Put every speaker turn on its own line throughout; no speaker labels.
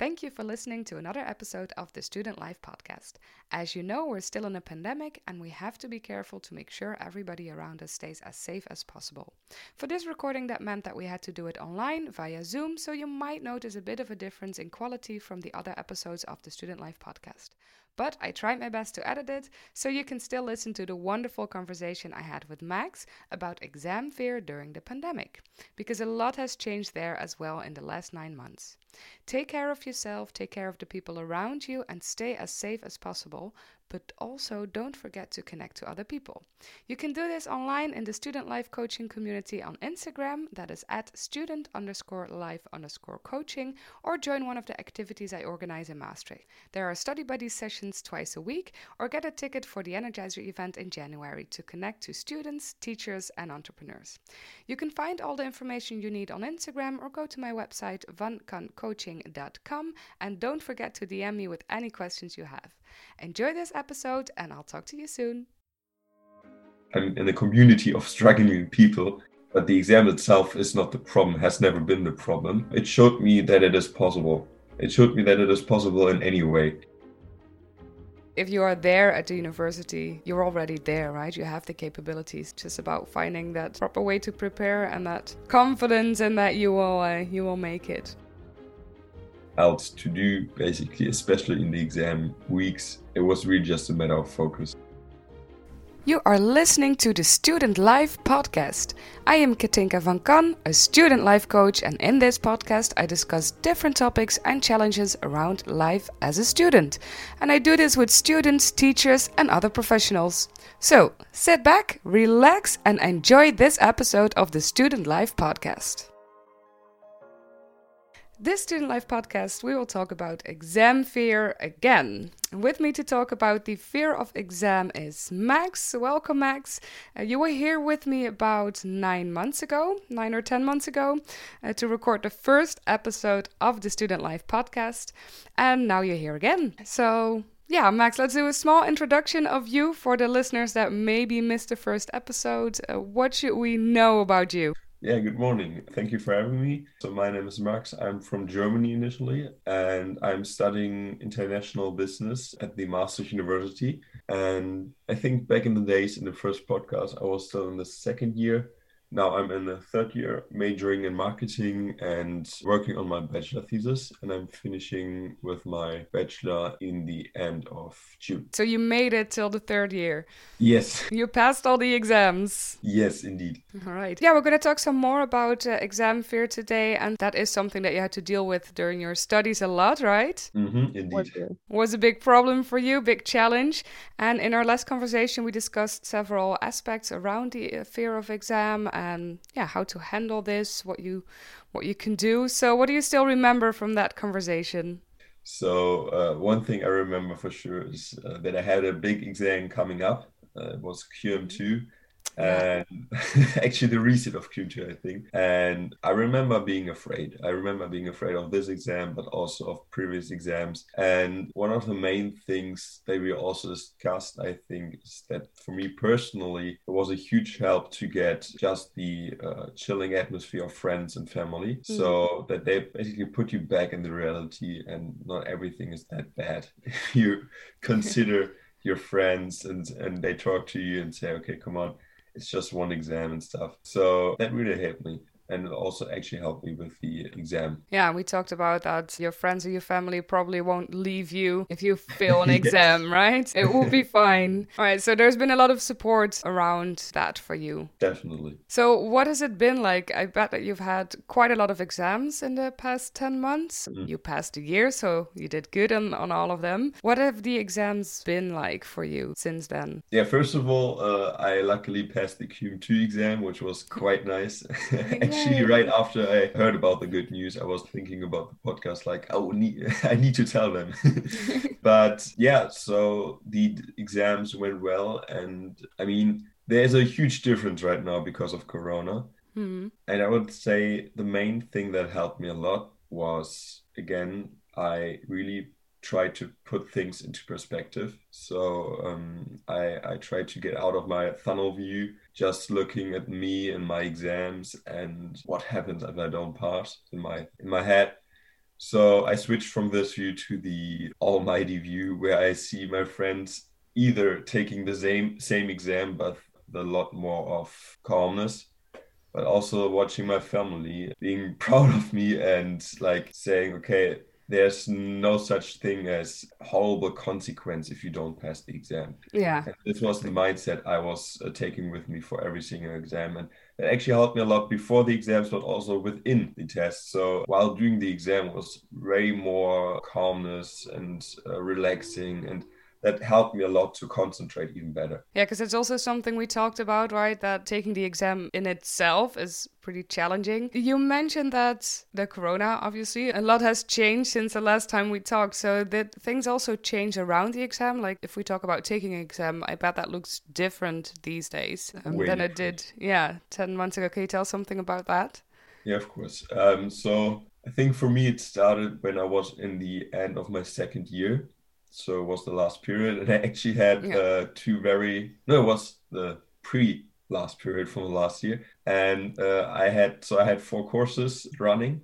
Thank you for listening to another episode of the Student Life podcast. As you know, we're still in a pandemic and we have to be careful to make sure everybody around us stays as safe as possible. For this recording, that meant that we had to do it online via Zoom, so you might notice a bit of a difference in quality from the other episodes of the Student Life podcast. But I tried my best to edit it so you can still listen to the wonderful conversation I had with Max about exam fear during the pandemic, because a lot has changed there as well in the last nine months. Take care of yourself, take care of the people around you, and stay as safe as possible. But also don't forget to connect to other people. You can do this online in the Student Life Coaching community on Instagram, that is at student underscore life underscore coaching, or join one of the activities I organize in Maastricht. There are study buddy sessions twice a week, or get a ticket for the Energizer event in January to connect to students, teachers, and entrepreneurs. You can find all the information you need on Instagram or go to my website vankancoaching.com and don't forget to DM me with any questions you have. Enjoy this episode and I'll talk to you soon.
I'm in a community of struggling people, but the exam itself is not the problem, has never been the problem. It showed me that it is possible. It showed me that it is possible in any way.
If you are there at the university, you're already there, right? You have the capabilities. It's just about finding that proper way to prepare and that confidence and that you will uh, you will make it
else to do, basically, especially in the exam weeks. It was really just a matter of focus.
You are listening to the Student Life podcast. I am Katinka van Kan, a student life coach, and in this podcast, I discuss different topics and challenges around life as a student. And I do this with students, teachers, and other professionals. So sit back, relax, and enjoy this episode of the Student Life podcast. This Student Life podcast, we will talk about exam fear again. With me to talk about the fear of exam is Max. Welcome, Max. Uh, you were here with me about nine months ago, nine or ten months ago, uh, to record the first episode of the Student Life podcast. And now you're here again. So, yeah, Max, let's do a small introduction of you for the listeners that maybe missed the first episode. Uh, what should we know about you?
Yeah, good morning. Thank you for having me. So, my name is Max. I'm from Germany initially, and I'm studying international business at the Maastricht University. And I think back in the days in the first podcast, I was still in the second year now I'm in the third year, majoring in marketing and working on my bachelor thesis, and I'm finishing with my bachelor in the end of June.
So you made it till the third year.
Yes.
You passed all the exams.
Yes, indeed.
All right. Yeah, we're going to talk some more about uh, exam fear today, and that is something that you had to deal with during your studies a lot, right?
Mm-hmm, indeed.
Was, was a big problem for you, big challenge. And in our last conversation, we discussed several aspects around the uh, fear of exam and yeah how to handle this what you what you can do. So what do you still remember from that conversation?
So uh, one thing i remember for sure is uh, that i had a big exam coming up. Uh, it was qm2 and actually the reset of Q2, I think. And I remember being afraid. I remember being afraid of this exam, but also of previous exams. And one of the main things that we also discussed, I think, is that for me personally, it was a huge help to get just the uh, chilling atmosphere of friends and family, mm. so that they basically put you back in the reality, and not everything is that bad. If you consider your friends and and they talk to you and say, okay, come on it's just one exam and stuff. So that really helped me and it also actually helped me with the exam.
Yeah, we talked about that. Your friends or your family probably won't leave you if you fail an exam, right? It will be fine. All right, so there's been a lot of support around that for you.
Definitely.
So, what has it been like? I bet that you've had quite a lot of exams in the past 10 months. Mm-hmm. You passed a year, so you did good on, on all of them. What have the exams been like for you since then?
Yeah, first of all, uh, I luckily passed the QM2 exam, which was quite nice. actually right after I heard about the good news, I was thinking about the podcast. Like, I would need, I need to tell them. but yeah, so the exams went well, and I mean, there's a huge difference right now because of Corona. Mm-hmm. And I would say the main thing that helped me a lot was again, I really try to put things into perspective. So um, I, I try to get out of my funnel view, just looking at me and my exams and what happens if I don't pass in my in my head. So I switched from this view to the almighty view where I see my friends either taking the same same exam but a lot more of calmness but also watching my family being proud of me and like saying okay there's no such thing as horrible consequence if you don't pass the exam.
Yeah.
And this was the mindset i was uh, taking with me for every single exam. And it actually helped me a lot before the exams but also within the test. So while doing the exam was way more calmness and uh, relaxing and that helped me a lot to concentrate even better.
Yeah, because it's also something we talked about, right? That taking the exam in itself is pretty challenging. You mentioned that the corona, obviously, a lot has changed since the last time we talked. So did things also change around the exam? Like if we talk about taking an exam, I bet that looks different these days um, than different. it did, yeah, 10 months ago. Can you tell something about that?
Yeah, of course. Um, so I think for me, it started when I was in the end of my second year so it was the last period and i actually had yeah. uh, two very no it was the pre last period from the last year. And uh, i had so i had four courses running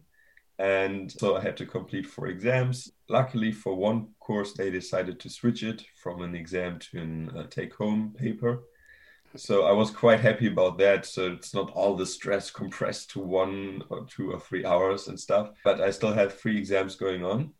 and so i had to complete four exams. Luckily for one course they decided to switch it from an exam to an uh, take home paper. So i was quite happy about that. So it's not all the stress compressed to one or two or three hours and stuff but i still had three exams going on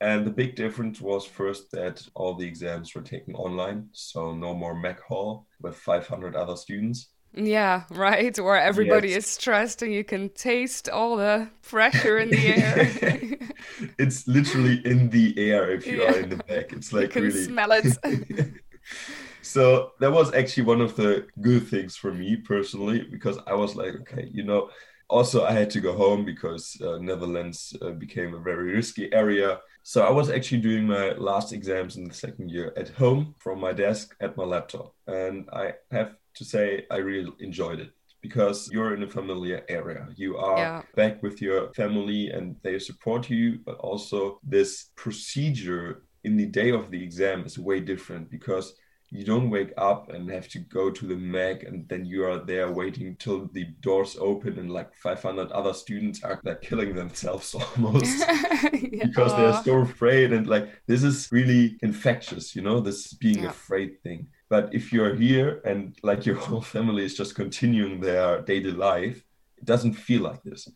and the big difference was first that all the exams were taken online, so no more MECC Hall with 500 other students.
Yeah, right. Where everybody yes. is stressed and you can taste all the pressure in the air.
it's literally in the air if you yeah. are in the back. It's like
you can
really
smell it.
so that was actually one of the good things for me personally because I was like, okay, you know, also I had to go home because uh, Netherlands uh, became a very risky area so I was actually doing my last exams in the second year at home from my desk at my laptop. And I have to say, I really enjoyed it because you're in a familiar area. You are yeah. back with your family and they support you, but also this procedure in the day of the exam is way different because you don't wake up and have to go to the MECC and then you are there waiting till the doors open and like 500 other students are like killing themselves almost yeah. because they're so afraid and like this is really infectious you know this being yeah. afraid thing but if you're here and like your whole family is just continuing their daily life it doesn't feel like this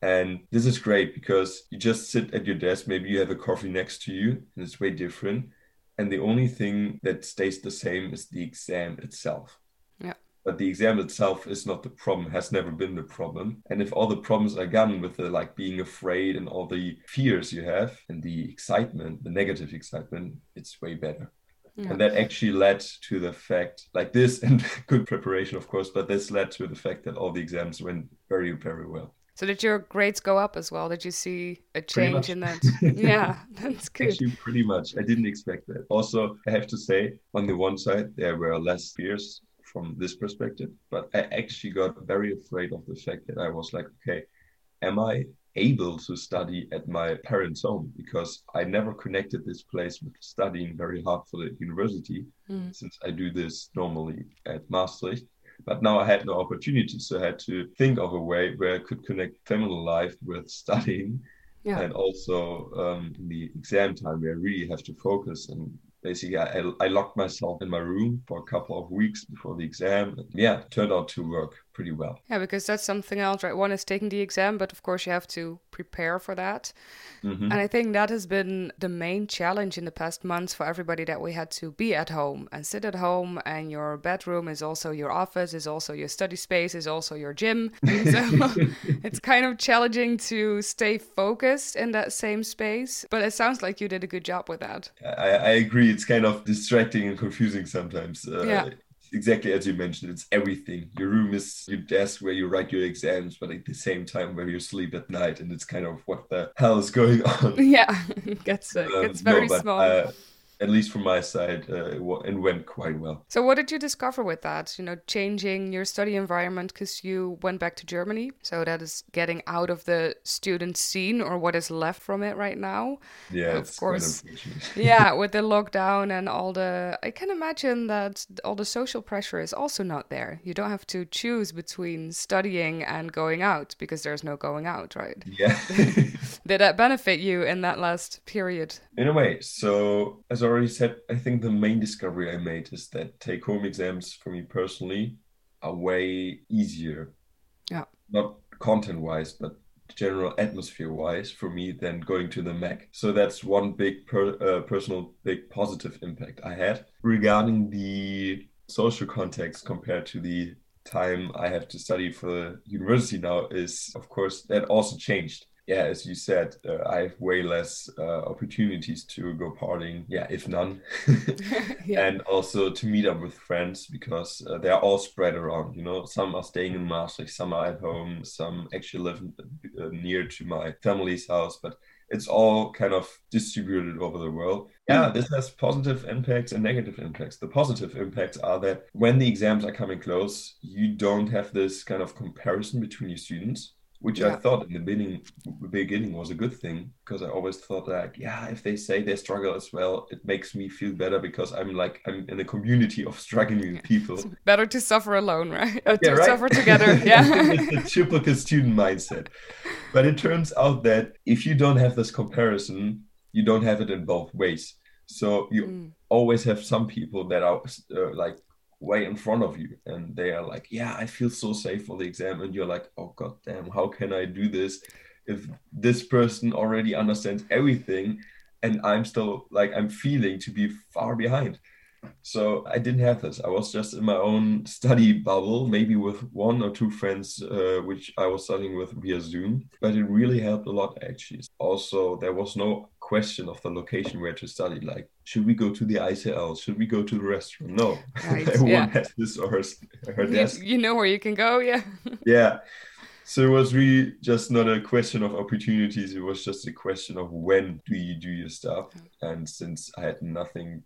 and this is great because you just sit at your desk maybe you have a coffee next to you and it's way different and the only thing that stays the same is the exam itself.
Yeah.
But the exam itself is not the problem has never been the problem. And if all the problems are gone with the like being afraid and all the fears you have and the excitement the negative excitement it's way better. Yeah. and that actually led to the fact like this and good preparation of course but this led to the fact that all the exams went very very well
so did your grades go up as well? Did you see a change in that? yeah, that's good.
Actually, pretty much. I didn't expect that. Also, I have to say, on the one side, there were less fears from this perspective, but I actually got very afraid of the fact that I was like, okay, am I able to study at my parents' home? Because I never connected this place with studying very hard for the university, mm. since I do this normally at Maastricht. But now I had no opportunity, so I had to think of a way where I could connect family life with studying, yeah. and also um, in the exam time where I really have to focus and basically I, I locked myself in my room for a couple of weeks before the exam. And yeah, turned out to work pretty well.
Yeah, because that's something else, right? One is taking the exam, but of course you have to prepare for that. Mm-hmm. And I think that has been the main challenge in the past months for everybody that we had to be at home and sit at home, and your bedroom is also your office, is also your study space, is also your gym. so it's kind of challenging to stay focused in that same space. But it sounds like you did a good job with that.
I, I agree. It's kind of distracting and confusing sometimes. Uh, yeah exactly as you mentioned, it's everything. Your room is your desk where you write your exams, but at the same time where you sleep at night, and it's kind of what the hell is going on.
Yeah, it gets uh, um, gets very no, but, small. Uh,
at least from my side, uh, it went quite well.
So, what did you discover with that? You know, changing your study environment because you went back to Germany. So, that is getting out of the student scene or what is left from it right now.
Yeah, of course.
yeah, with the lockdown and all the. I can imagine that all the social pressure is also not there. You don't have to choose between studying and going out because there's no going out, right?
Yeah.
did that benefit you in that last period?
In a way. So, as already said, I think the main discovery I made is that take home exams for me personally are way easier.
Yeah.
Not content wise, but general atmosphere wise for me than going to the MECC. So that's one big per, uh, personal, big positive impact I had regarding the social context compared to the time I have to study for university now is, of course, that also changed yeah, as you said, uh, I have way less uh, opportunities to go partying. Yeah, if none. yeah. And also to meet up with friends because uh, they're all spread around. You know, some are staying in Maastricht, some are at home, some actually live uh, near to my family's house, but it's all kind of distributed over the world. Yeah, this has positive impacts and negative impacts. The positive impacts are that when the exams are coming close, you don't have this kind of comparison between your students which yeah. I thought in the beginning beginning was a good thing because I always thought like, yeah, if they say they struggle as well, it makes me feel better because I'm like I'm in a community of struggling people. It's
better to suffer alone, right? Or yeah, to right? suffer together. Yeah,
it's a typical student mindset. But it turns out that if you don't have this comparison, you don't have it in both ways. So you mm. always have some people that are uh, like way in front of you and they are like yeah i feel so safe for the exam and you're like oh god damn how can i do this if this person already understands everything and i'm still like i'm feeling to be far behind? So i didn't have this. I was just in my own study bubble maybe with one or two friends uh, which i was studying with via zoom but it really helped a lot actually. Also there was no question of the location where to study like should we go to the ICL? Should we go to the restaurant? No, right. everyone yeah. has this or her, her desk.
You, you know where you can go, yeah.
yeah. So it was really just not a question of opportunities. It was just a question of when do you do your stuff. And since I had nothing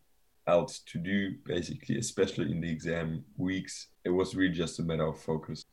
else to do, basically, especially in the exam weeks, it was really just a matter of focus.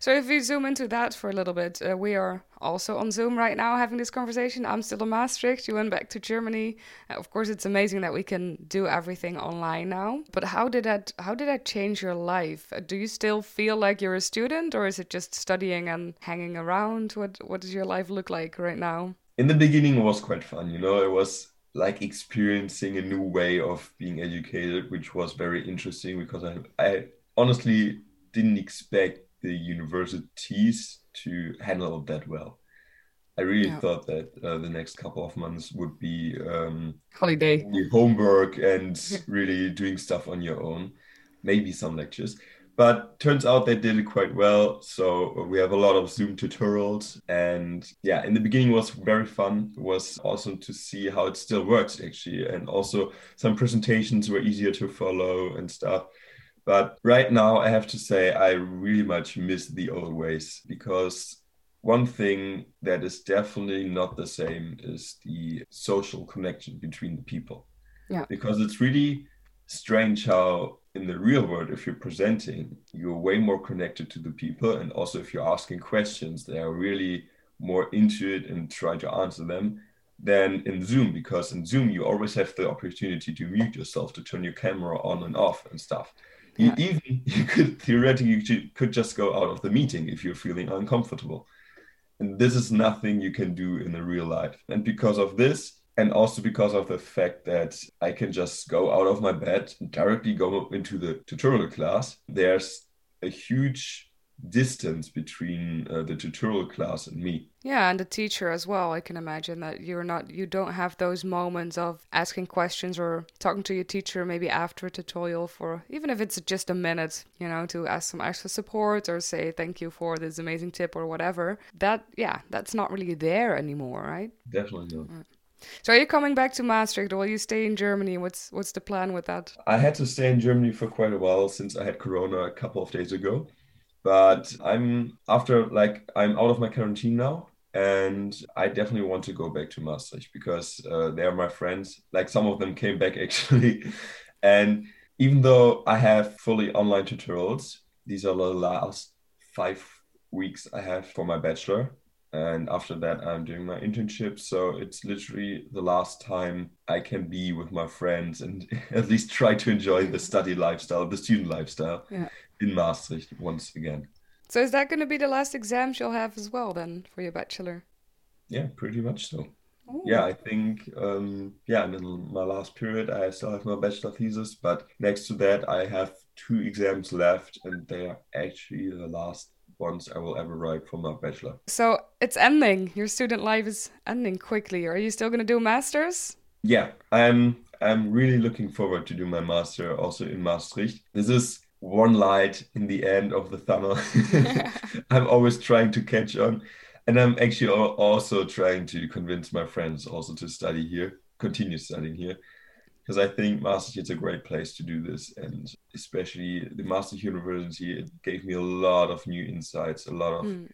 So if we zoom into that for a little bit, uh, we are also on Zoom right now having this conversation. I'm still in Maastricht. You went back to Germany. Uh, of course, it's amazing that we can do everything online now. But how did that how did that change your life? Uh, do you still feel like you're a student, or is it just studying and hanging around? What what does your life look like right now?
In the beginning, it was quite fun. You know, it was like experiencing a new way of being educated, which was very interesting because I I honestly didn't expect the universities to handle it that well. I really yeah. thought that uh, the next couple of months would be um,
holiday,
homework, and really doing stuff on your own. Maybe some lectures, but turns out they did it quite well. So we have a lot of Zoom tutorials, and yeah, in the beginning was very fun. It was awesome to see how it still works actually, and also some presentations were easier to follow and stuff. But right now, I have to say, I really much miss the old ways because one thing that is definitely not the same is the social connection between the people.
Yeah.
Because it's really strange how in the real world, if you're presenting, you're way more connected to the people. And also, if you're asking questions, they are really more into it and try to answer them than in Zoom. Because in Zoom, you always have the opportunity to mute yourself, to turn your camera on and off and stuff. Yeah. You, even you could theoretically you could just go out of the meeting if you're feeling uncomfortable. And this is nothing you can do in the real life. And because of this, and also because of the fact that I can just go out of my bed and directly go into the tutorial class, there's a huge distance between uh, the tutorial class and me.
Yeah, and the teacher as well. I can imagine that you're not you don't have those moments of asking questions or talking to your teacher maybe after a tutorial for even if it's just a minute, you know, to ask some extra support or say thank you for this amazing tip or whatever. That yeah, that's not really there anymore, right?
Definitely not. Right.
So are you coming back to Maastricht or will you stay in Germany? What's what's the plan with that?
I had to stay in Germany for quite a while since I had corona a couple of days ago. But I'm after like I'm out of my quarantine now and I definitely want to go back to Maastricht because uh, they are my friends. Like some of them came back actually, and even though I have fully online tutorials, these are the last five weeks I have for my bachelor. And after that, I'm doing my internship. So it's literally the last time I can be with my friends and at least try to enjoy the study lifestyle, the student lifestyle yeah. in Maastricht once again.
So is that going to be the last exams you'll have as well then for your bachelor?
Yeah, pretty much so. Ooh. Yeah, I think um, yeah, in my last period I still have my bachelor thesis, but next to that I have two exams left, and they are actually the last ones I will ever write from my bachelor.
So it's ending. Your student life is ending quickly. Are you still going to do masters?
Yeah, I'm. I'm really looking forward to do my master also in Maastricht. This is one light in the end of the tunnel. I'm always trying to catch on and I'm actually also trying to convince my friends also to study here, continue studying here, because I think Maastricht is a great place to do this, and especially the Maastricht University. It gave me a lot of new insights, a lot of mm.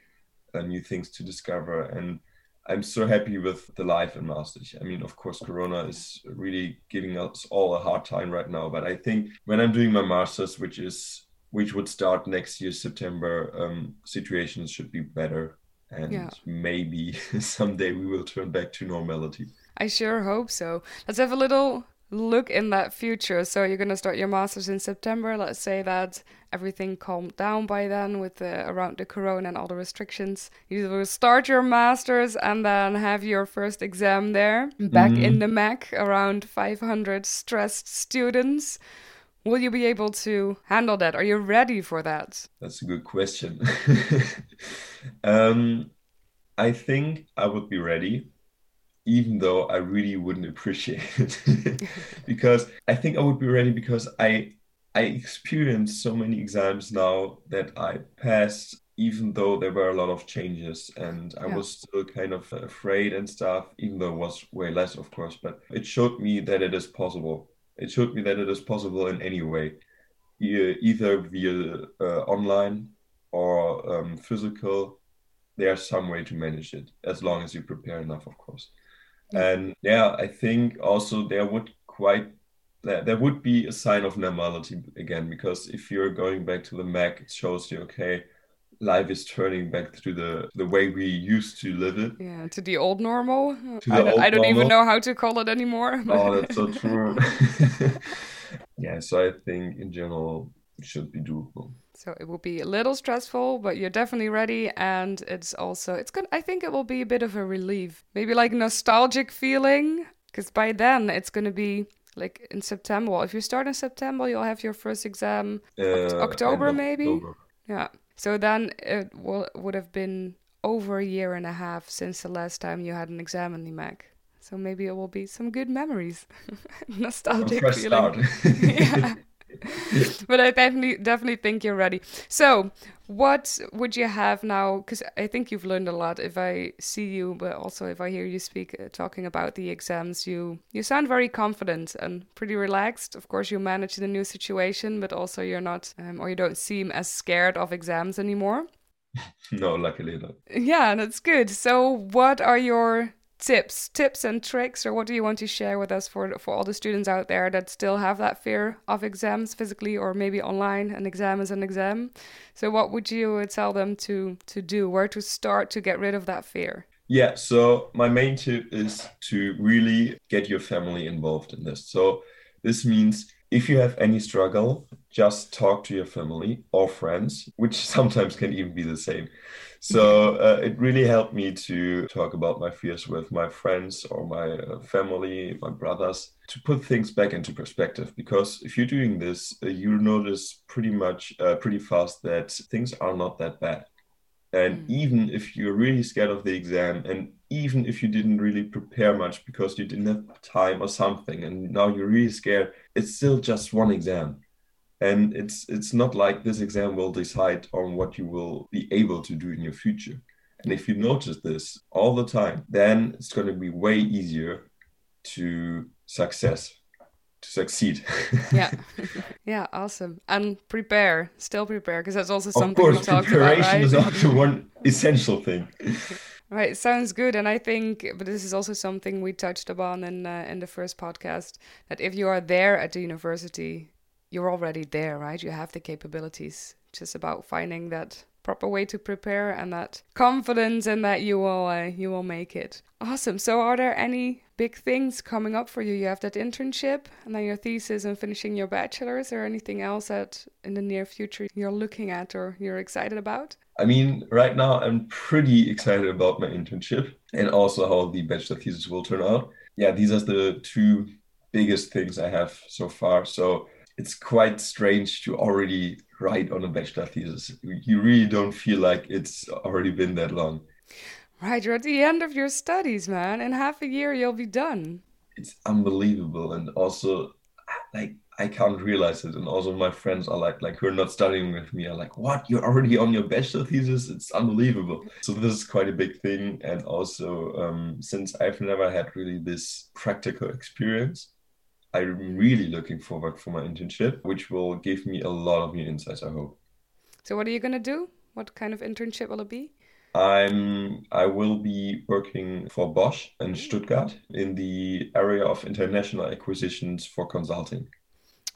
uh, new things to discover, and I'm so happy with the life in Maastricht. I mean, of course, Corona is really giving us all a hard time right now, but I think when I'm doing my masters, which is which would start next year September, um, situations should be better and yeah. maybe someday we will turn back to normality.
I sure hope so. Let's have a little look in that future. So you're going to start your masters in September. Let's say that everything calmed down by then with the, around the corona and all the restrictions. You will start your masters and then have your first exam there. Back mm-hmm. in the MECC around 500 stressed students. Will you be able to handle that? Are you ready for that?
That's a good question. um, I think I would be ready, even though I really wouldn't appreciate it. because I think I would be ready because I I experienced so many exams now that I passed, even though there were a lot of changes, and I yeah. was still kind of afraid and stuff, even though it was way less, of course. But it showed me that it is possible it showed me that it is possible in any way, either via uh, online or um, physical. There's some way to manage it as long as you prepare enough, of course. And yeah, I think also there would quite there would be a sign of normality again because if you're going back to the MECC, it shows you okay, life is turning back to the the way we used to live it.
Yeah, to the old normal. The I, don't, I don't even know how to call it anymore.
Oh, that's so true. yeah, so I think in general it should be doable.
So it will be a little stressful, but you're definitely ready, and it's also it's good. I think it will be a bit of a relief, maybe like nostalgic feeling, because by then it's going to be like in September. Well, if you start in September, you'll have your first exam uh, October, maybe. October. Yeah. So then it will, would have been over a year and a half since the last time you had an exam in the MECC. So maybe it will be some good memories, nostalgic feeling. yeah. but I definitely definitely think you're ready. So, what would you have now? Because I think you've learned a lot. If I see you, but also if I hear you speak, uh, talking about the exams, you you sound very confident and pretty relaxed. Of course, you manage the new situation, but also you're not, um, or you don't seem as scared of exams anymore.
no, luckily not.
Yeah, that's good. So, what are your tips tips and tricks or what do you want to share with us for for all the students out there that still have that fear of exams physically or maybe online an exam is an exam? So what would you tell them to to do? Where to start to get rid of that fear?
Yeah so my main tip is to really get your family involved in this. So this means if you have any struggle just talk to your family or friends which sometimes can even be the same so uh, it really helped me to talk about my fears with my friends or my uh, family, my brothers, to put things back into perspective. Because if you're doing this, uh, you notice pretty much, uh, pretty fast that things are not that bad. And mm. even if you're really scared of the exam, and even if you didn't really prepare much because you didn't have time or something, and now you're really scared, it's still just one exam and it's it's not like this exam will decide on what you will be able to do in your future. And if you notice this all the time then it's going to be way easier to success to succeed.
Yeah. Yeah awesome. And prepare still prepare because that's also something of course, we preparation about, right?
is also one essential thing.
Right, sounds good, and I think, but this is also something we touched upon in uh, in the first podcast that if you are there at the university, you're already there, right? You have the capabilities. Just about finding that proper way to prepare and that confidence and that you will uh, you will make it. Awesome. So, are there any big things coming up for you? You have that internship and then your thesis and finishing your bachelor's, or anything else that in the near future you're looking at or you're excited about?
I mean, right now I'm pretty excited about my internship and also how the bachelor thesis will turn out. Yeah, these are the two biggest things I have so far. So it's quite strange to already write on a bachelor thesis. You really don't feel like it's already been that long.
Right, you're at the end of your studies, man. In half a year, you'll be done.
It's unbelievable. And also, like, I can't realize it. And also my friends are like, like who are not studying with me are like, what? You're already on your bachelor thesis? It's unbelievable. So this is quite a big thing. And also, um, since I've never had really this practical experience, I'm really looking forward for my internship, which will give me a lot of new insights, I hope.
So what are you gonna do? What kind of internship will it be?
I'm I will be working for Bosch in Stuttgart in the area of international acquisitions for consulting.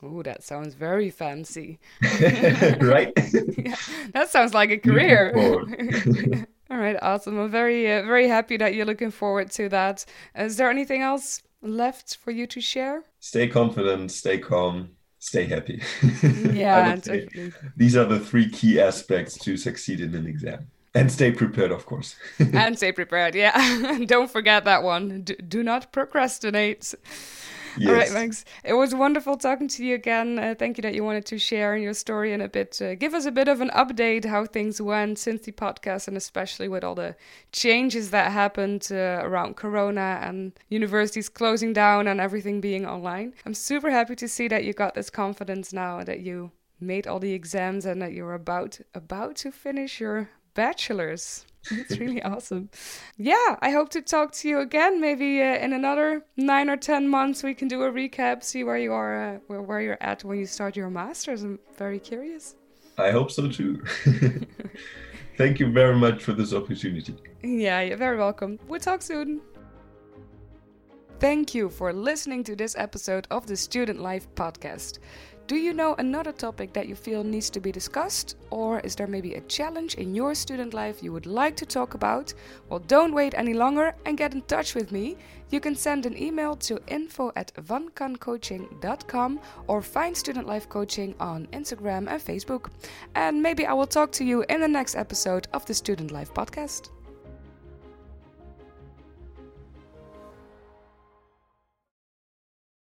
Oh, that sounds very fancy.
right?
yeah, that sounds like a career. All right, awesome. I'm very, uh, very happy that you're looking forward to that. Is there anything else left for you to share?
Stay confident, stay calm, stay happy.
yeah.
These are the three key aspects to succeed in an exam. And stay prepared, of course.
and stay prepared, yeah. Don't forget that one. D- do not procrastinate. Yes. All right, Max. It was wonderful talking to you again. Uh, thank you that you wanted to share your story and a bit, uh, give us a bit of an update how things went since the podcast, and especially with all the changes that happened uh, around Corona and universities closing down and everything being online. I'm super happy to see that you got this confidence now that you made all the exams and that you're about about to finish your bachelor's. It's really awesome. Yeah, I hope to talk to you again. Maybe uh, in another nine or ten months, we can do a recap, see where you are, uh, where, where you're at when you start your masters. I'm very curious.
I hope so too. Thank you very much for this opportunity.
Yeah, you're very welcome. We'll talk soon. Thank you for listening to this episode of the Student Life Podcast. Do you know another topic that you feel needs to be discussed? Or is there maybe a challenge in your student life you would like to talk about? Well, don't wait any longer and get in touch with me. You can send an email to info at vankancoaching.com or find Student Life Coaching on Instagram and Facebook. And maybe I will talk to you in the next episode of the Student Life Podcast.